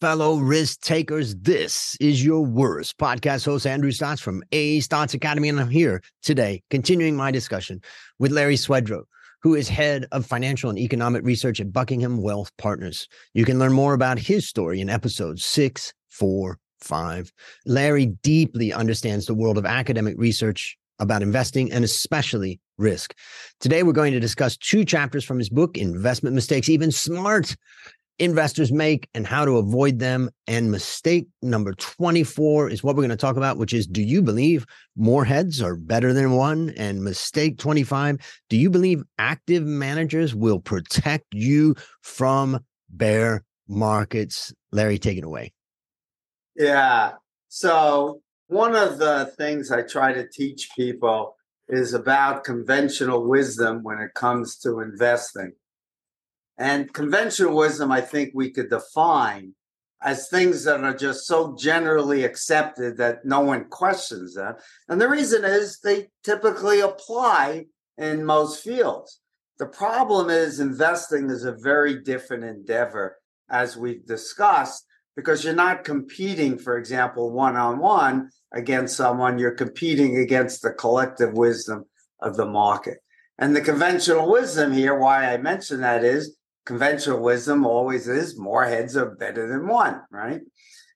fellow risk takers. This is your worst podcast host, Andrew Stotz from A Stotz Academy. And I'm here today, continuing my discussion with Larry Swedroe, who is head of financial and economic research at Buckingham Wealth Partners. You can learn more about his story in four, five. Larry deeply understands the world of academic research about investing and especially risk. Today, we're going to discuss two chapters from his book, Investment Mistakes Even Smart investors make and how to avoid them. And mistake number 24 is what we're going to talk about, which is do you believe more heads are better than one? And mistake 25, do you believe active managers will protect you from bear markets? Larry, take it away. Yeah. So, one of the things I try to teach people is about conventional wisdom when it comes to investing. And conventional wisdom, I think we could define as things that are just so generally accepted that no one questions them. And the reason is they typically apply in most fields. The problem is investing is a very different endeavor, as we've discussed, because you're not competing, for example, one on one against someone, you're competing against the collective wisdom of the market. And the conventional wisdom here, why I mention that is conventional wisdom always is more heads are better than one, right?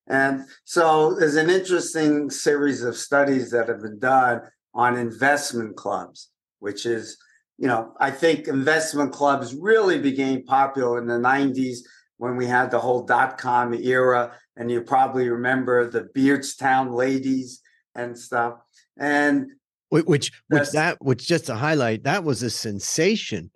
And so there's an interesting series of studies that have been done on investment clubs, which is, you know, I think investment clubs really became popular in the 90s when we had the whole dot com era. And you probably remember the Beardstown ladies and stuff. And which, which that, which just to highlight, that was a sensation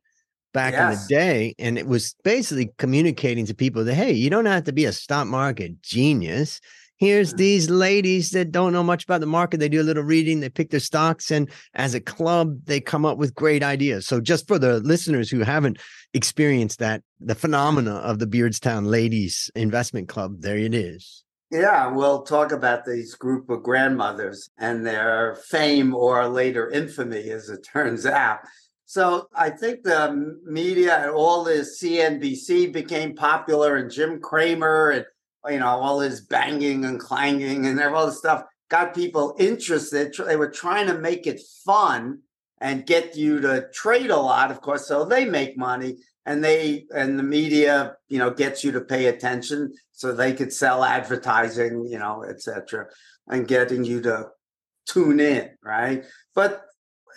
back yes. in the day. And it was basically communicating to people that, hey, you don't have to be a stock market genius. Here's mm. these ladies that don't know much about the market. They do a little reading, they pick their stocks, and as a club, they come up with great ideas. So, just for the listeners who haven't experienced that, the phenomena of the Beardstown Ladies Investment Club, there it is. Yeah, we'll talk about these group of grandmothers and their fame or later infamy, as it turns out. So I think the media and all this CNBC became popular, and Jim Cramer and you know all his banging and clanging and all this stuff got people interested. They were trying to make it fun and get you to trade a lot, of course, so they make money and they and the media, you know, gets you to pay attention so they could sell advertising, you know, etc., and getting you to tune in, right? But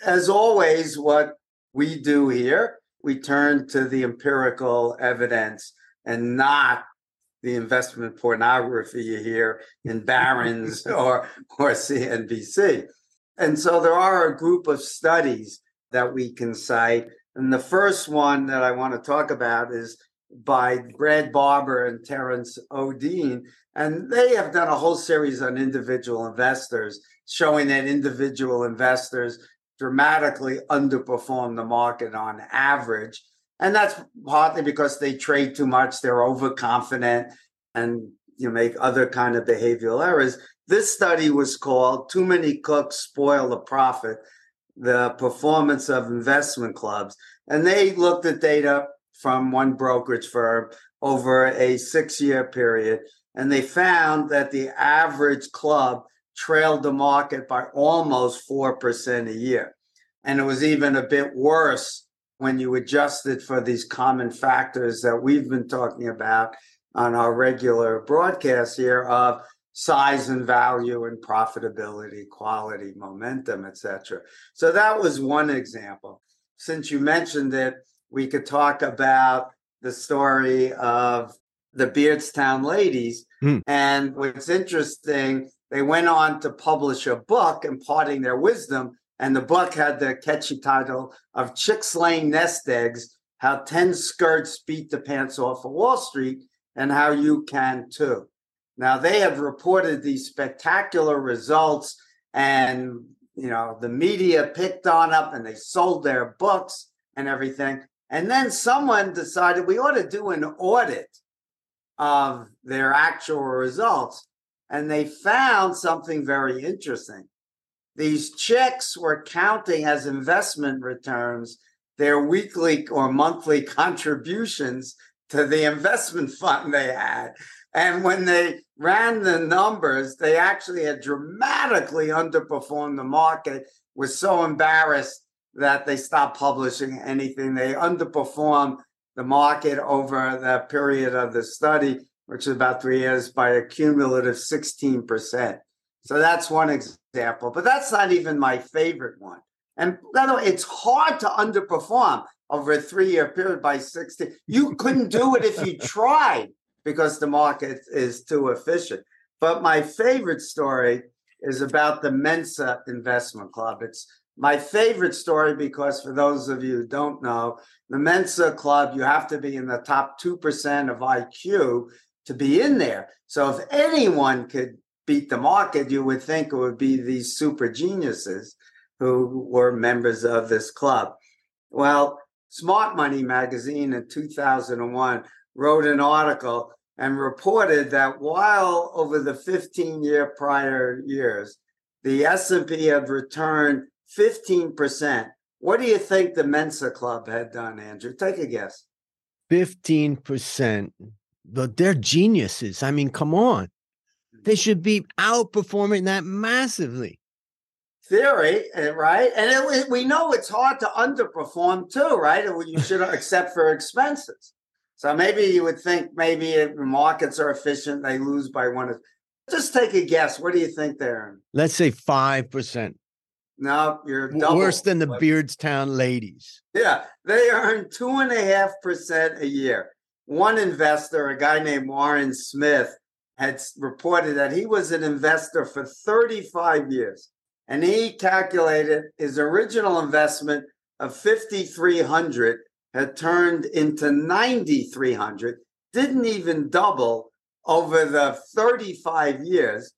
as always, what we do here. We turn to the empirical evidence and not the investment pornography you hear in Barron's or, or CNBC. And so there are a group of studies that we can cite. And the first one that I want to talk about is by Brad Barber and Terence Odean. And they have done a whole series on individual investors, showing that individual investors dramatically underperform the market on average. And that's partly because they trade too much, they're overconfident, and you make other kind of behavioral errors. This study was called Too Many Cooks Spoil the Profit, the performance of investment clubs. And they looked at data from one brokerage firm over a six year period. And they found that the average club trailed the market by almost 4% a year. And it was even a bit worse when you adjusted for these common factors that we've been talking about on our regular broadcast here of size and value and profitability, quality, momentum, etc. So that was one example. Since you mentioned it, we could talk about the story of the Beardstown ladies. Mm. And what's interesting they went on to publish a book imparting their wisdom. And the book had the catchy title of Chicks Laying Nest Eggs How 10 Skirts Beat the Pants Off of Wall Street and How You Can Too. Now, they have reported these spectacular results, and you know, the media picked on up and they sold their books and everything. And then someone decided we ought to do an audit of their actual results and they found something very interesting. These checks were counting as investment returns their weekly or monthly contributions to the investment fund they had. And when they ran the numbers, they actually had dramatically underperformed the market, was so embarrassed that they stopped publishing anything. They underperformed the market over the period of the study, which is about three years, by a cumulative 16%. So that's one example, but that's not even my favorite one. And by the way, it's hard to underperform over a three year period by 16. You couldn't do it if you tried because the market is too efficient. But my favorite story is about the Mensa Investment Club. It's my favorite story because for those of you who don't know, the Mensa Club, you have to be in the top 2% of IQ to be in there. So if anyone could beat the market, you would think it would be these super geniuses who were members of this club. Well, Smart Money magazine in 2001 wrote an article and reported that while over the 15 year prior years, the S&P had returned 15%. What do you think the Mensa Club had done, Andrew? Take a guess. 15%. But they're geniuses. I mean, come on. They should be outperforming that massively. Theory, eh, right? And it, we know it's hard to underperform too, right? You should accept for expenses. So maybe you would think maybe if markets are efficient, they lose by one. Just take a guess. What do you think they're? Let's say 5%. No, you're double. worse than the Beardstown ladies. Yeah, they earn two and a half percent a year. One investor, a guy named Warren Smith, had reported that he was an investor for 35 years, and he calculated his original investment of 5,300 had turned into 9,300, didn't even double over the 35 years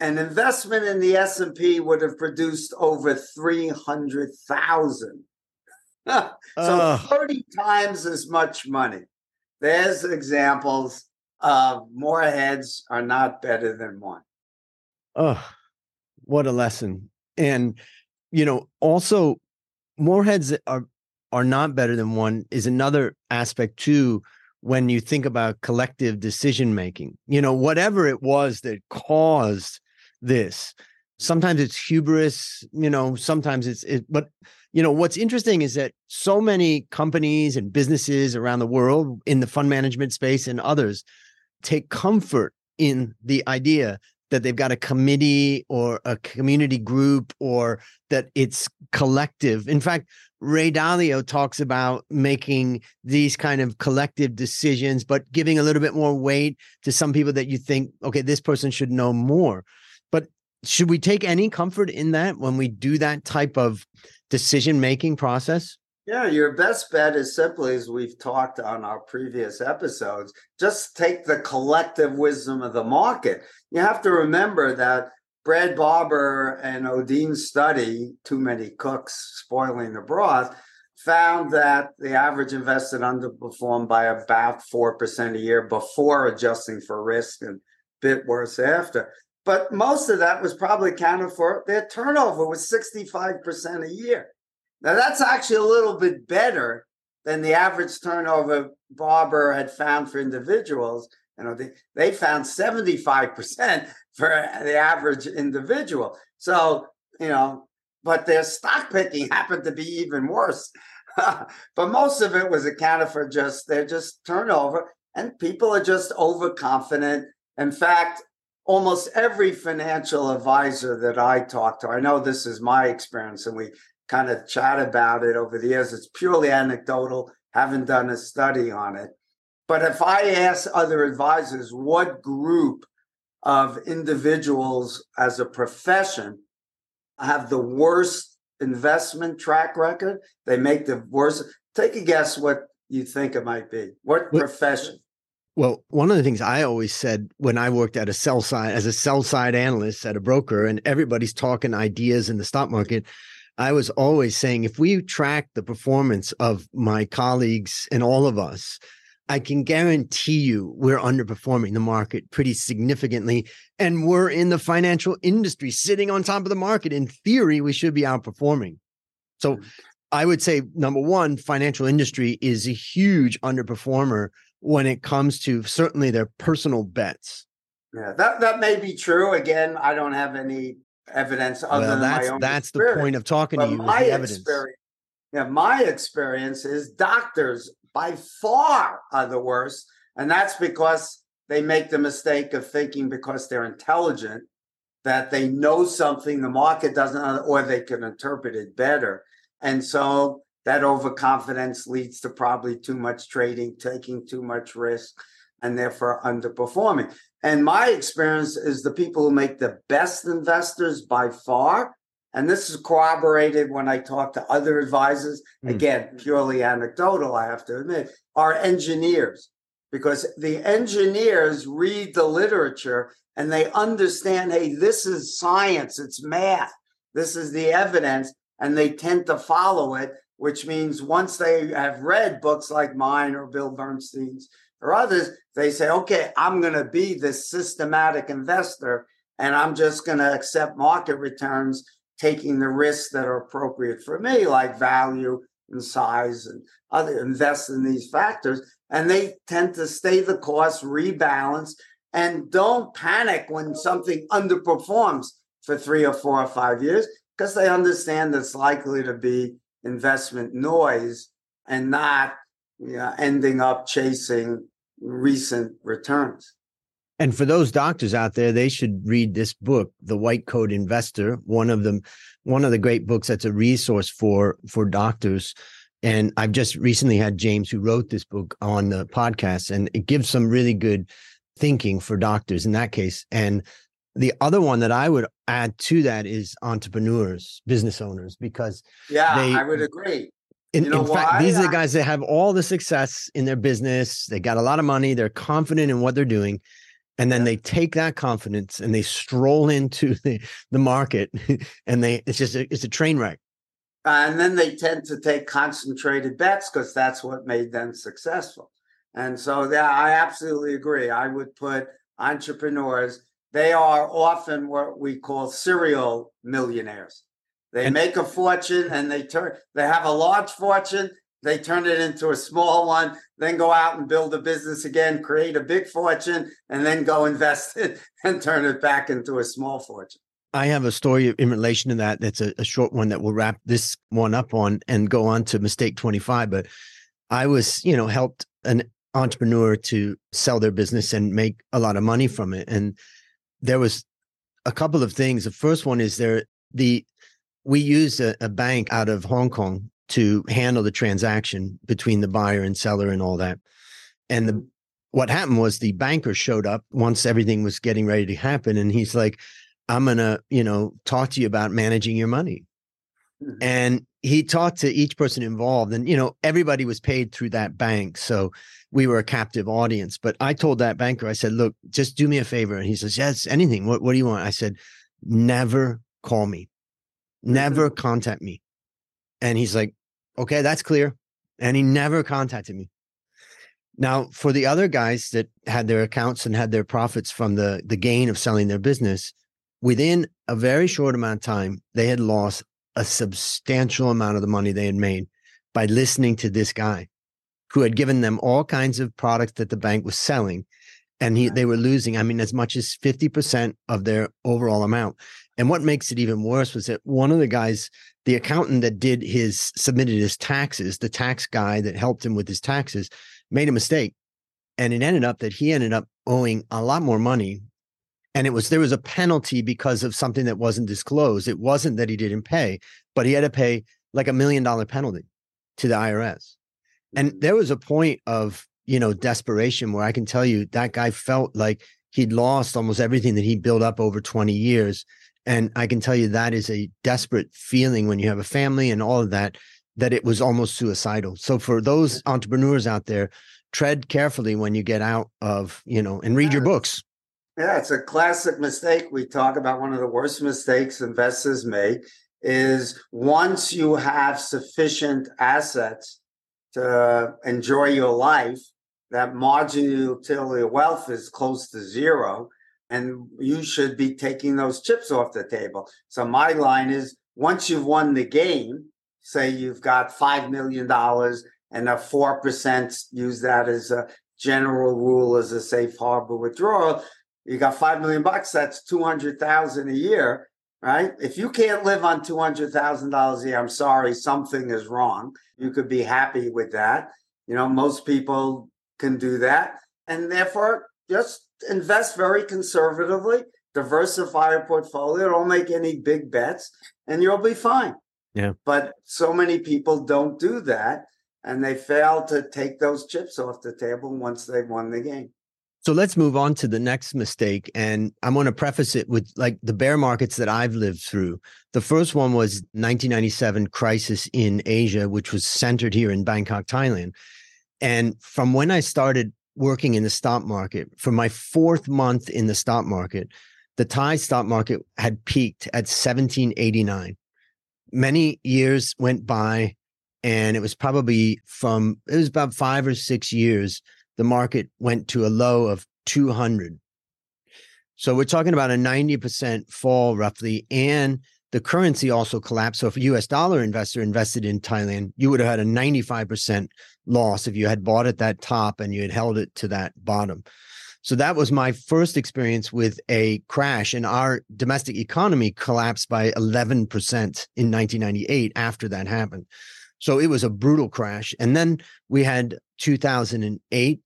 an investment in the S&P would have produced over 300,000. so uh, 30 times as much money. There's examples of more heads are not better than one. Oh, what a lesson. And you know, also more heads are are not better than one is another aspect too when you think about collective decision making. You know, whatever it was that caused this. Sometimes it's hubris, you know, sometimes it's it, but you know, what's interesting is that so many companies and businesses around the world in the fund management space and others take comfort in the idea that they've got a committee or a community group or that it's collective. In fact, Ray Dalio talks about making these kind of collective decisions, but giving a little bit more weight to some people that you think, okay, this person should know more should we take any comfort in that when we do that type of decision making process? Yeah, your best bet is simply as we've talked on our previous episodes, just take the collective wisdom of the market. You have to remember that Brad Barber and Odean's study, Too Many Cooks Spoiling the Broth, found that the average invested underperformed by about 4% a year before adjusting for risk and bit worse after. But most of that was probably accounted for. Their turnover was 65% a year. Now, that's actually a little bit better than the average turnover Barber had found for individuals. You know, they, they found 75% for the average individual. So, you know, but their stock picking happened to be even worse. but most of it was accounted for just they're just turnover and people are just overconfident. In fact, almost every financial advisor that I talk to, I know this is my experience and we kind of chat about it over the years. It's purely anecdotal, haven't done a study on it. But if I ask other advisors what group of individuals as a profession have the worst investment track record, they make the worst. Take a guess what you think it might be. What profession? Well, one of the things I always said when I worked at a sell side as a sell side analyst at a broker, and everybody's talking ideas in the stock market, I was always saying if we track the performance of my colleagues and all of us, I can guarantee you we're underperforming the market pretty significantly. And we're in the financial industry sitting on top of the market. In theory, we should be outperforming. So mm. I would say number one, financial industry is a huge underperformer when it comes to certainly their personal bets. Yeah, that that may be true. Again, I don't have any evidence other well, than that's, my own That's experience. the point of talking but to you. My evidence. experience, yeah, my experience is doctors by far are the worst, and that's because they make the mistake of thinking because they're intelligent that they know something the market doesn't, or they can interpret it better, and so that overconfidence leads to probably too much trading, taking too much risk, and therefore underperforming. And my experience is the people who make the best investors by far, and this is corroborated when I talk to other advisors, mm. again, purely anecdotal, I have to admit, are engineers. Because the engineers read the literature and they understand hey, this is science, it's math, this is the evidence, and they tend to follow it which means once they have read books like mine or Bill Bernstein's or others, they say, okay, I'm going to be this systematic investor and I'm just going to accept market returns, taking the risks that are appropriate for me, like value and size and other invest in these factors. And they tend to stay the course, rebalance, and don't panic when something underperforms for three or four or five years because they understand it's likely to be investment noise and not you know, ending up chasing recent returns. And for those doctors out there, they should read this book, The White Coat Investor, one of them, one of the great books that's a resource for for doctors. And I've just recently had James, who wrote this book, on the podcast, and it gives some really good thinking for doctors in that case. And the other one that I would add to that is entrepreneurs, business owners, because yeah, they, I would agree. In, you know in fact, these are the guys that have all the success in their business. They got a lot of money. They're confident in what they're doing. And then yeah. they take that confidence and they stroll into the, the market and they it's just a, it's a train wreck. Uh, and then they tend to take concentrated bets because that's what made them successful. And so yeah, I absolutely agree. I would put entrepreneurs they are often what we call serial millionaires. They and, make a fortune and they turn they have a large fortune, they turn it into a small one, then go out and build a business again, create a big fortune, and then go invest it and turn it back into a small fortune. I have a story in relation to that. That's a, a short one that we'll wrap this one up on and go on to mistake 25. But I was, you know, helped an entrepreneur to sell their business and make a lot of money from it. And there was a couple of things. The first one is there the we used a, a bank out of Hong Kong to handle the transaction between the buyer and seller and all that. And the what happened was the banker showed up once everything was getting ready to happen, and he's like, "I'm gonna, you know, talk to you about managing your money." Mm-hmm. And he talked to each person involved, and you know, everybody was paid through that bank, so we were a captive audience. But I told that banker, I said, look, just do me a favor. And he says, yes, anything. What, what do you want? I said, never call me, never contact me. And he's like, okay, that's clear. And he never contacted me. Now, for the other guys that had their accounts and had their profits from the, the gain of selling their business, within a very short amount of time, they had lost a substantial amount of the money they had made by listening to this guy who had given them all kinds of products that the bank was selling and he, they were losing i mean as much as 50% of their overall amount. And what makes it even worse was that one of the guys the accountant that did his submitted his taxes the tax guy that helped him with his taxes made a mistake. And it ended up that he ended up owing a lot more money. And it was there was a penalty because of something that wasn't disclosed. It wasn't that he didn't pay but he had to pay like a million dollar penalty to the irs and there was a point of, you know, desperation where I can tell you that guy felt like he'd lost almost everything that he built up over 20 years. And I can tell you that is a desperate feeling when you have a family and all of that, that it was almost suicidal. So for those entrepreneurs out there, tread carefully when you get out of, you know, and read your books. Yeah, it's a classic mistake. We talk about one of the worst mistakes investors make is once you have sufficient assets to enjoy your life, that marginal utility of wealth is close to zero. And you should be taking those chips off the table. So my line is once you've won the game, say you've got $5 million and a 4%, use that as a general rule as a safe harbor withdrawal. You got five million bucks, that's 200,000 a year, right? If you can't live on $200,000 a year, I'm sorry, something is wrong. You could be happy with that. You know, most people can do that. And therefore, just invest very conservatively, diversify your portfolio, don't make any big bets, and you'll be fine. Yeah. But so many people don't do that and they fail to take those chips off the table once they've won the game. So let's move on to the next mistake. And I'm going to preface it with like the bear markets that I've lived through. The first one was 1997 crisis in Asia, which was centered here in Bangkok, Thailand. And from when I started working in the stock market, for my fourth month in the stock market, the Thai stock market had peaked at 1789. Many years went by, and it was probably from, it was about five or six years the market went to a low of 200. So we're talking about a 90% fall roughly. And the currency also collapsed. So if a US dollar investor invested in Thailand, you would have had a 95% loss if you had bought at that top and you had held it to that bottom. So that was my first experience with a crash, and our domestic economy collapsed by 11% in 1998 after that happened. So it was a brutal crash. And then we had 2008,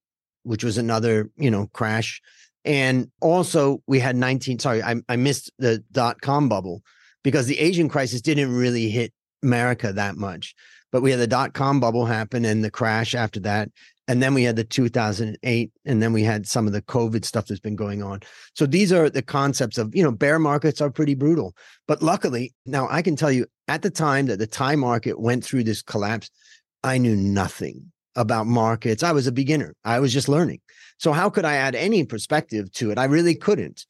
which was another, you know, crash. And also we had 19, sorry, I, I missed the dot com bubble because the Asian crisis didn't really hit America that much. But we had the dot com bubble happen and the crash after that. And then we had the 2008, and then we had some of the COVID stuff that's been going on. So these are the concepts of, you know, bear markets are pretty brutal. But luckily, now I can tell you at the time that the Thai market went through this collapse, I knew nothing about markets. I was a beginner. I was just learning. So how could I add any perspective to it? I really couldn't.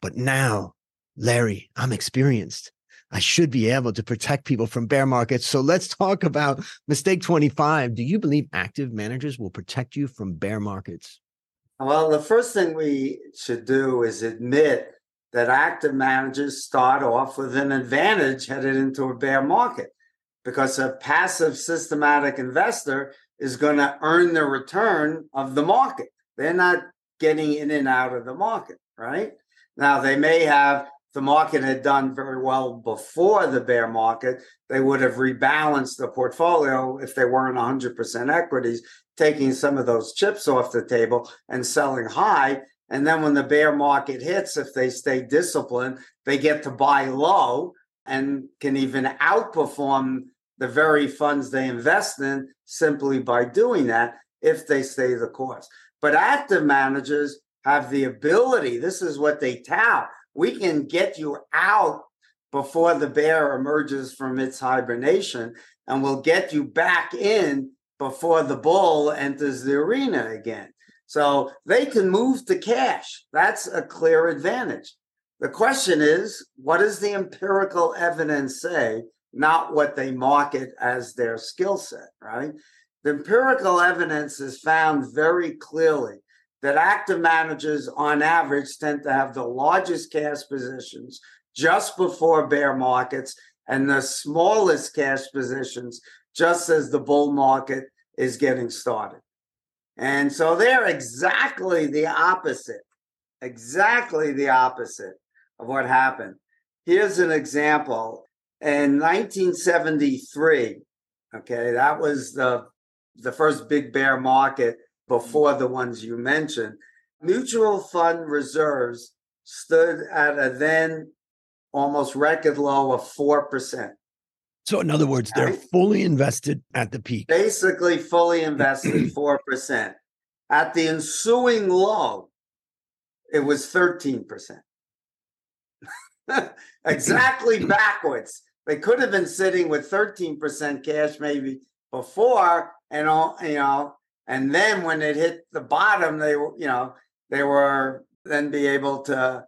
But now, Larry, I'm experienced. I should be able to protect people from bear markets. So let's talk about mistake 25. Do you believe active managers will protect you from bear markets? Well, the first thing we should do is admit that active managers start off with an advantage headed into a bear market because a passive systematic investor is going to earn the return of the market. They're not getting in and out of the market, right? Now, they may have, the market had done very well before the bear market, they would have rebalanced the portfolio if they weren't 100% equities, taking some of those chips off the table and selling high. And then when the bear market hits, if they stay disciplined, they get to buy low and can even outperform the very funds they invest in simply by doing that if they stay the course. But active managers have the ability, this is what they tout. We can get you out before the bear emerges from its hibernation, and we'll get you back in before the bull enters the arena again. So they can move to cash. That's a clear advantage. The question is, what does the empirical evidence say not what they market as their skill set, right? The empirical evidence is found very clearly that active managers, on average, tend to have the largest cash positions just before bear markets and the smallest cash positions just as the bull market is getting started. And so they're exactly the opposite, exactly the opposite of what happened. Here's an example in 1973, okay, that was the the first big bear market before the ones you mentioned. Mutual fund reserves stood at a then almost record low of 4%. So, in other words, they're fully invested at the peak. Basically, fully invested 4%. At the ensuing low, it was 13%. exactly backwards. They could have been sitting with 13% cash maybe before, and all you know, and then when it hit the bottom, they were, you know, they were then be able to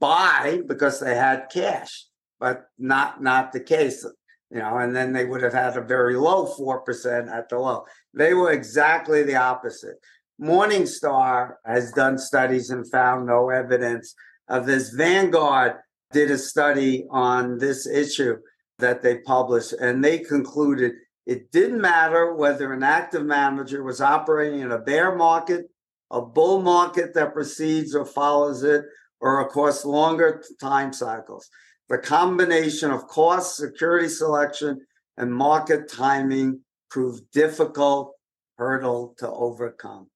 buy because they had cash, but not not the case, you know, and then they would have had a very low 4% at the low. They were exactly the opposite. Morningstar has done studies and found no evidence of this. Vanguard did a study on this issue that they published, and they concluded it didn't matter whether an active manager was operating in a bear market a bull market that precedes or follows it, or across longer time cycles. The combination of cost, security selection, and market timing proved difficult hurdle to overcome.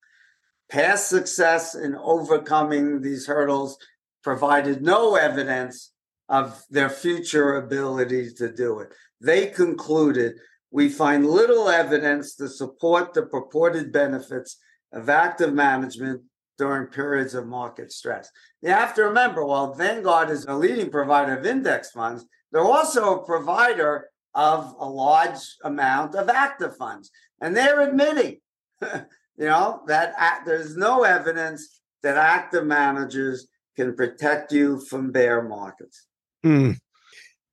Past success in overcoming these hurdles provided no evidence of their future ability to do it. They concluded we find little evidence to support the purported benefits of active management during periods of market stress. You have to remember, while Vanguard is a leading provider of index funds, they're also a provider of a large amount of active funds. And they're admitting, you know, that there's no evidence that active managers can protect you from bear markets. Mm.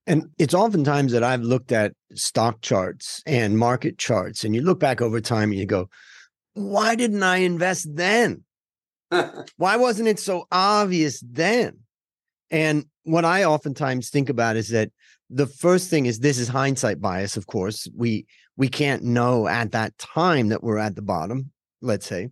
And it's oftentimes that I've looked at stock charts and market charts, and you look back over time and you go, why didn't I invest then? why wasn't it so obvious then? And what I oftentimes think about is that the first thing is this is hindsight bias, of course. We we can't know at that time that we're at the bottom, let's say.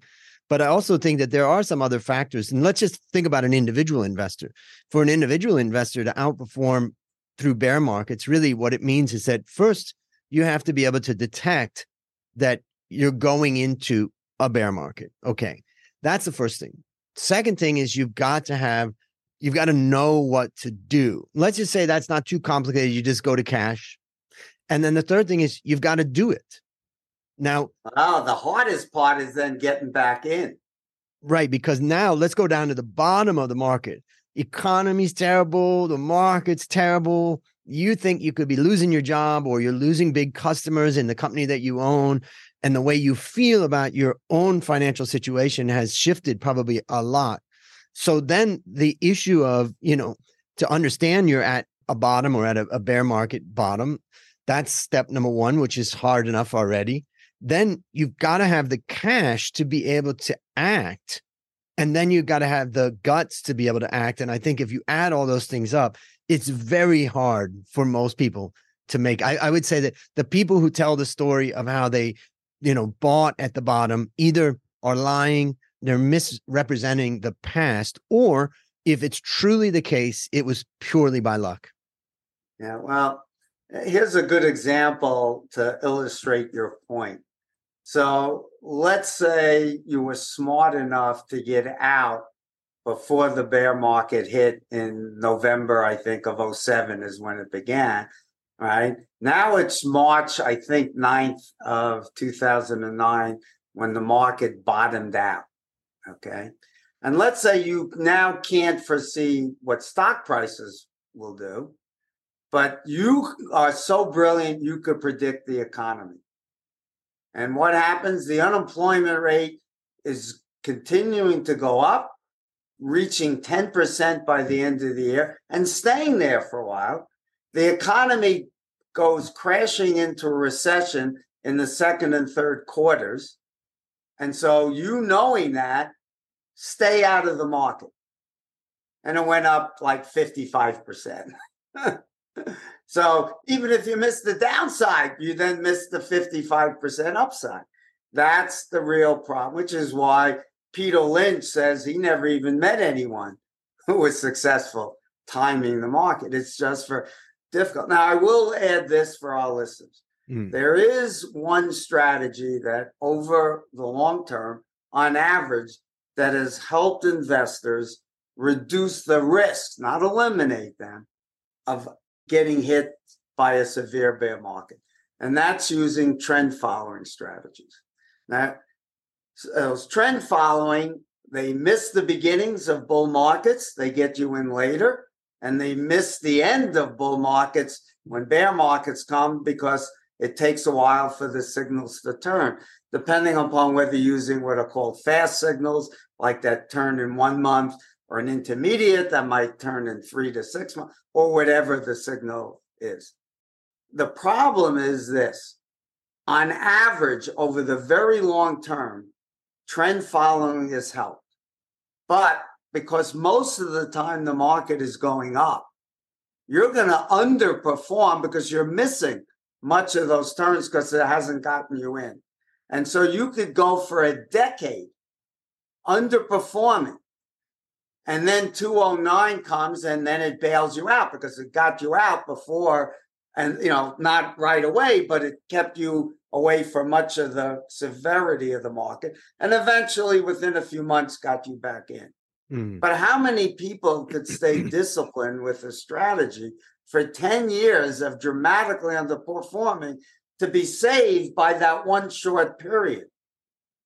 But I also think that there are some other factors. And let's just think about an individual investor. For an individual investor to outperform through bear markets, really what it means is that first, you have to be able to detect that you're going into a bear market. Okay. That's the first thing. Second thing is you've got to have, you've got to know what to do. Let's just say that's not too complicated. You just go to cash. And then the third thing is you've got to do it. Now, oh, the hardest part is then getting back in. Right. Because now let's go down to the bottom of the market. Economy's terrible. The market's terrible. You think you could be losing your job or you're losing big customers in the company that you own. And the way you feel about your own financial situation has shifted probably a lot. So then the issue of, you know, to understand you're at a bottom or at a, a bear market bottom, that's step number one, which is hard enough already then you've got to have the cash to be able to act. And then you've got to have the guts to be able to act. And I think if you add all those things up, it's very hard for most people to make. I, I would say that the people who tell the story of how they, you know, bought at the bottom either are lying, they're misrepresenting the past, or if it's truly the case, it was purely by luck. Yeah, well, here's a good example to illustrate your point. So let's say you were smart enough to get out before the bear market hit in November, I think, of 07 is when it began. Right now it's March, I think, 9th of 2009 when the market bottomed out. Okay. And let's say you now can't foresee what stock prices will do, but you are so brilliant you could predict the economy. And what happens? The unemployment rate is continuing to go up, reaching 10% by the end of the year and staying there for a while. The economy goes crashing into a recession in the second and third quarters. And so, you knowing that, stay out of the market. And it went up like 55%. So even if you miss the downside, you then miss the 55% upside. That's the real problem, which is why Peter Lynch says he never even met anyone who was successful timing the market. It's just for difficult. Now, I will add this for our listeners. Mm. There is one strategy that over the long term, on average, that has helped investors reduce the risk, not eliminate them, of getting hit by a severe bear market. And that's using trend following strategies. Now, those uh, trend following, they miss the beginnings of bull markets, they get you in later, and they miss the end of bull markets when bear markets come because it takes a while for the signals to turn, depending upon whether you're using what are called fast signals, like that turn in one month, or an intermediate that might turn in three to six months, or whatever the signal is. The problem is this on average, over the very long term, trend following is helped. But because most of the time the market is going up, you're going to underperform because you're missing much of those turns because it hasn't gotten you in. And so you could go for a decade underperforming. And then 209 comes and then it bails you out because it got you out before and you know not right away but it kept you away from much of the severity of the market and eventually within a few months got you back in. Mm. but how many people could stay disciplined with a strategy for 10 years of dramatically underperforming to be saved by that one short period?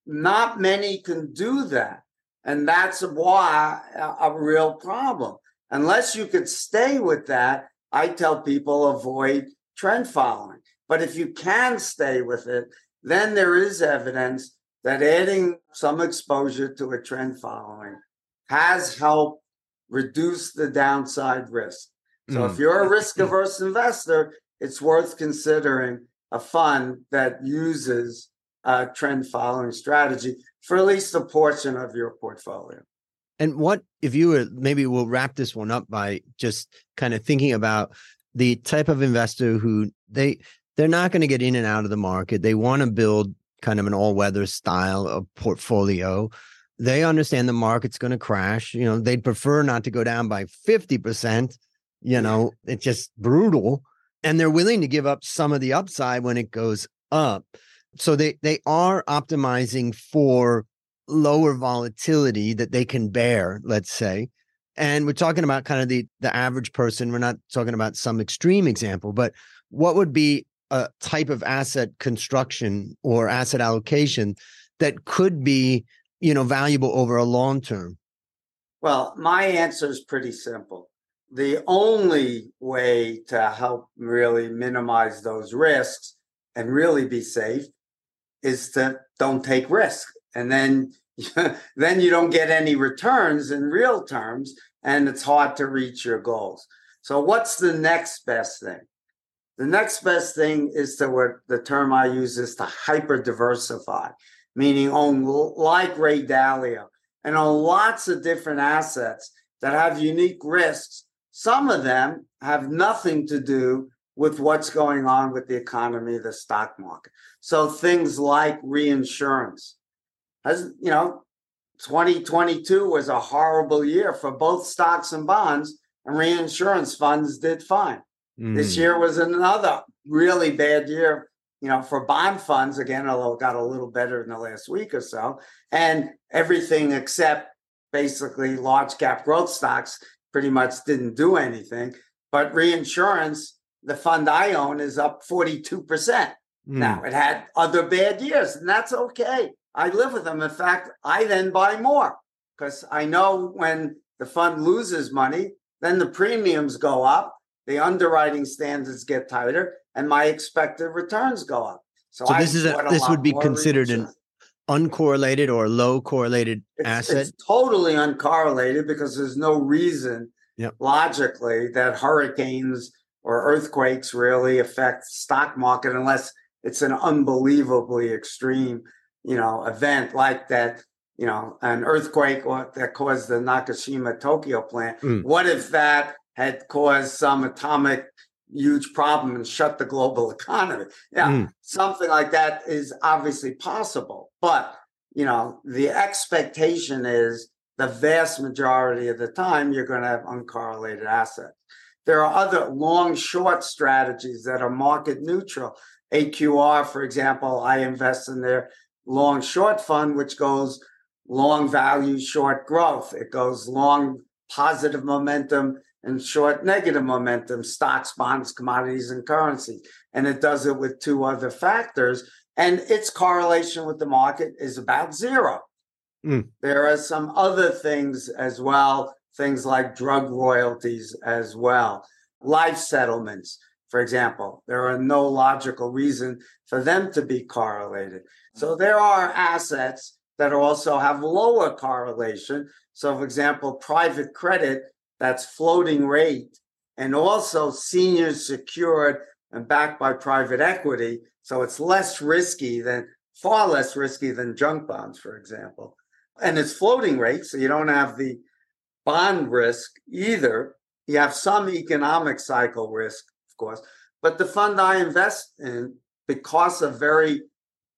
Not many can do that and that's why a, a real problem unless you could stay with that I tell people avoid trend following. But if you can stay with it, then there is evidence that adding some exposure to a trend following has helped reduce the downside risk. So mm. if you're a risk averse investor, it's worth considering a fund that uses a trend following strategy for at least a portion of your portfolio. And what if you were maybe we'll wrap this one up by just kind of thinking about the type of investor who they they're not going to get in and out of the market. They want to build kind of an all-weather style of portfolio. They understand the market's going to crash. You know, they'd prefer not to go down by 50%. You know, it's just brutal. And they're willing to give up some of the upside when it goes up. So they they are optimizing for lower volatility that they can bear, let's say. And we're talking about kind of the the average person. We're not talking about some extreme example, but what would be a type of asset construction or asset allocation that could be, you know, valuable over a long term? Well, my answer is pretty simple. The only way to help really minimize those risks and really be safe is to don't take risk. And then then you don't get any returns in real terms and it's hard to reach your goals. So what's the next best thing? The next best thing is to what the term i use is to hyper diversify meaning own like ray dalio. And own lots of different assets that have unique risks some of them have nothing to do with what's going on with the economy the stock market so things like reinsurance as you know, 2022 was a horrible year for both stocks and bonds, and reinsurance funds did fine. Mm. This year was another really bad year, you know, for bond funds again, although it got a little better in the last week or so. And everything except basically large cap growth stocks pretty much didn't do anything. But reinsurance, the fund I own, is up 42%. Mm. Now, it had other bad years, and that's okay. I live with them. In fact, I then buy more because I know when the fund loses money, then the premiums go up, the underwriting standards get tighter, and my expected returns go up. So, so this is a, a this would be considered an uncorrelated or low correlated it's, asset. It's totally uncorrelated because there's no reason yep. logically that hurricanes or earthquakes really affect stock market unless it's an unbelievably extreme you know, event like that, you know, an earthquake that caused the Nakashima Tokyo plant. Mm. What if that had caused some atomic huge problem and shut the global economy? Yeah, mm. something like that is obviously possible. But, you know, the expectation is the vast majority of the time you're going to have uncorrelated assets. There are other long short strategies that are market neutral. AQR, for example, I invest in their long short fund, which goes long value, short growth. It goes long positive momentum and short negative momentum, stocks, bonds, commodities, and currency. And it does it with two other factors. And its correlation with the market is about zero. Mm. There are some other things as well, things like drug royalties as well, life settlements for example. There are no logical reason for them to be correlated. So there are assets that also have lower correlation. So, for example, private credit that's floating rate and also senior secured and backed by private equity. So it's less risky than far less risky than junk bonds, for example. And it's floating rate, so you don't have the bond risk either. You have some economic cycle risk, of course. But the fund I invest in, because of very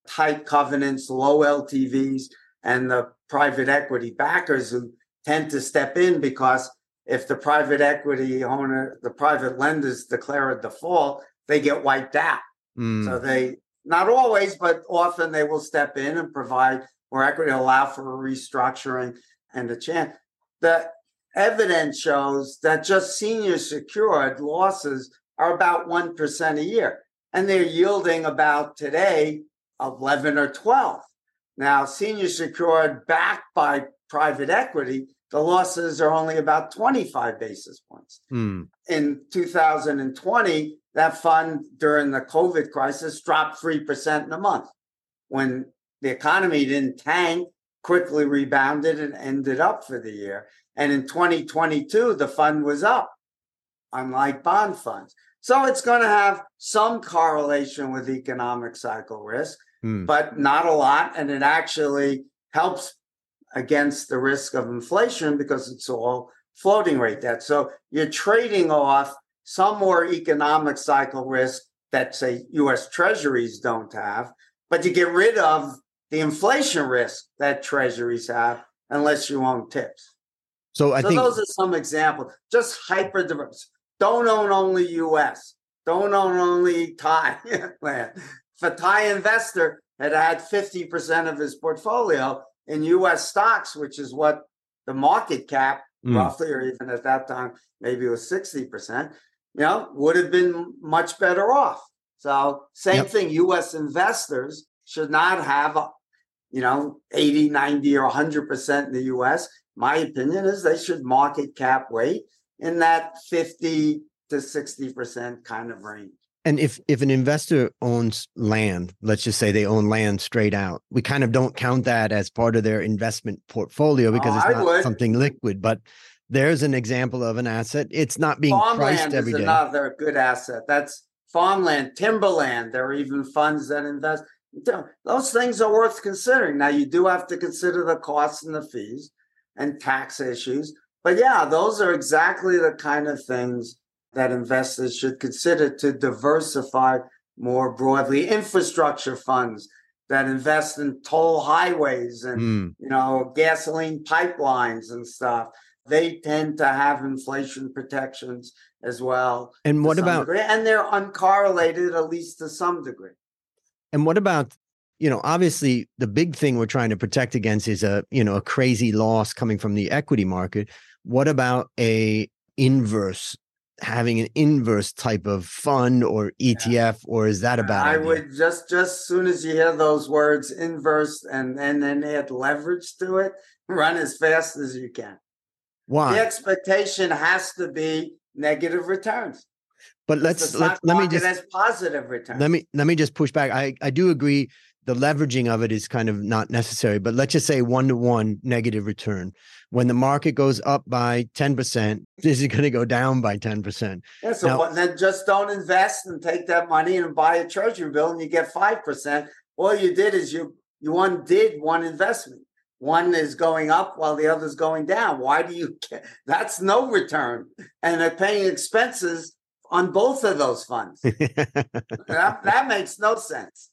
tight covenants, low LTVs, and the private equity backers who tend to step in because if the private equity owner, the private lenders declare a default, they get wiped out. Mm. So they, not always, but often they will step in and provide more equity, allow for a restructuring and a chance. The evidence shows that just senior secured losses are about 1% a year, and they're yielding about today 11 or 12. Now, senior secured backed by private equity, the losses are only about 25 basis points. Mm. In 2020, that fund during the COVID crisis dropped 3% in a month. When the economy didn't tank, quickly rebounded and ended up for the year. And in 2022, the fund was up, unlike bond funds. So it's going to have some correlation with economic cycle risk, mm. but not a lot. And it actually helps against the risk of inflation because it's all floating rate debt. So you're trading off some more economic cycle risk that, say, US treasuries don't have, but you get rid of the inflation risk that treasuries have unless you own TIPS. So I so think those are some examples. Just hyper diverse. Don't own only US. Don't own only Thai land. If a Thai investor had had 50% of his portfolio in US stocks, which is what the market cap mm. roughly, or even at that time, maybe it was 60%, you know, would have been much better off. So same yep. thing, US investors should not have, you know, 80, 90, or 100% in the US. My opinion is they should market cap weight in that 50 to 60% kind of range. And if if an investor owns land, let's just say they own land straight out, we kind of don't count that as part of their investment portfolio oh, because oh, it's not something liquid. But there's an example of an asset. It's not being farmland priced every is day. Another good asset. That's farmland, timberland. There are even funds that invest. Those things are worth considering. Now you do have to consider the costs and the fees and tax issues. But yeah, those are exactly the kind of things that investors should consider to diversify more broadly. Infrastructure funds that invest in toll highways and mm. you know gasoline pipelines and stuff. They tend to have inflation protections as well. And what about degree. and they're uncorrelated at least to some degree. And what about you know obviously the big thing we're trying to protect against is a you know a crazy loss coming from the equity market. What about a inverse having an inverse type of fund or ETF, yeah. or is that about? I idea? would just just soon as you hear those words inverse and and then add leverage to it, run as fast as you can. Why? The expectation has to be negative returns. But let's let, let me just as positive returns. Let me let me just push back. I I do agree the leveraging of it is kind of not necessary. But let's just say one to one negative return. When the market goes up by 10%, this is going to go down by 10%. Yeah, so now, then just don't invest and take that money and buy a treasury bill and you get 5%. All you did is you you undid one investment. One is going up while the other is going down. Why do you that's no return? And they're paying expenses on both of those funds. that, that makes no sense.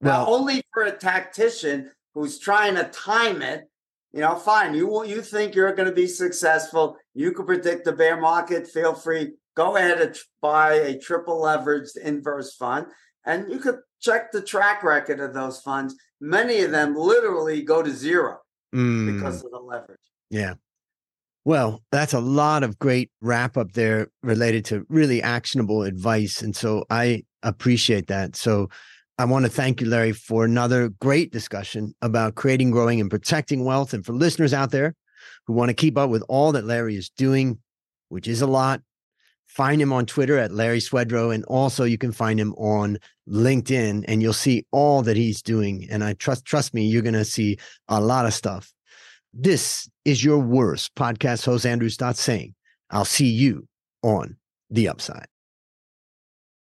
Well, only for a tactician who's trying to time it. You know, fine. You you think you're going to be successful. You can predict the bear market. Feel free. Go ahead and buy a triple leveraged inverse fund, and you could check the track record of those funds. Many of them literally go to zero mm. because of the leverage. Yeah. Well, that's a lot of great wrap up there related to really actionable advice. And so I appreciate that. So I want to thank you, Larry, for another great discussion about creating, growing, and protecting wealth. And for listeners out there who want to keep up with all that Larry is doing, which is a lot, find him on Twitter at Larry Swedroe. And also you can find him on LinkedIn and you'll see all that he's doing. And I trust, trust me, you're going to see a lot of stuff. This is your worst podcast host, Andrew Stotz saying, I'll see you on the upside.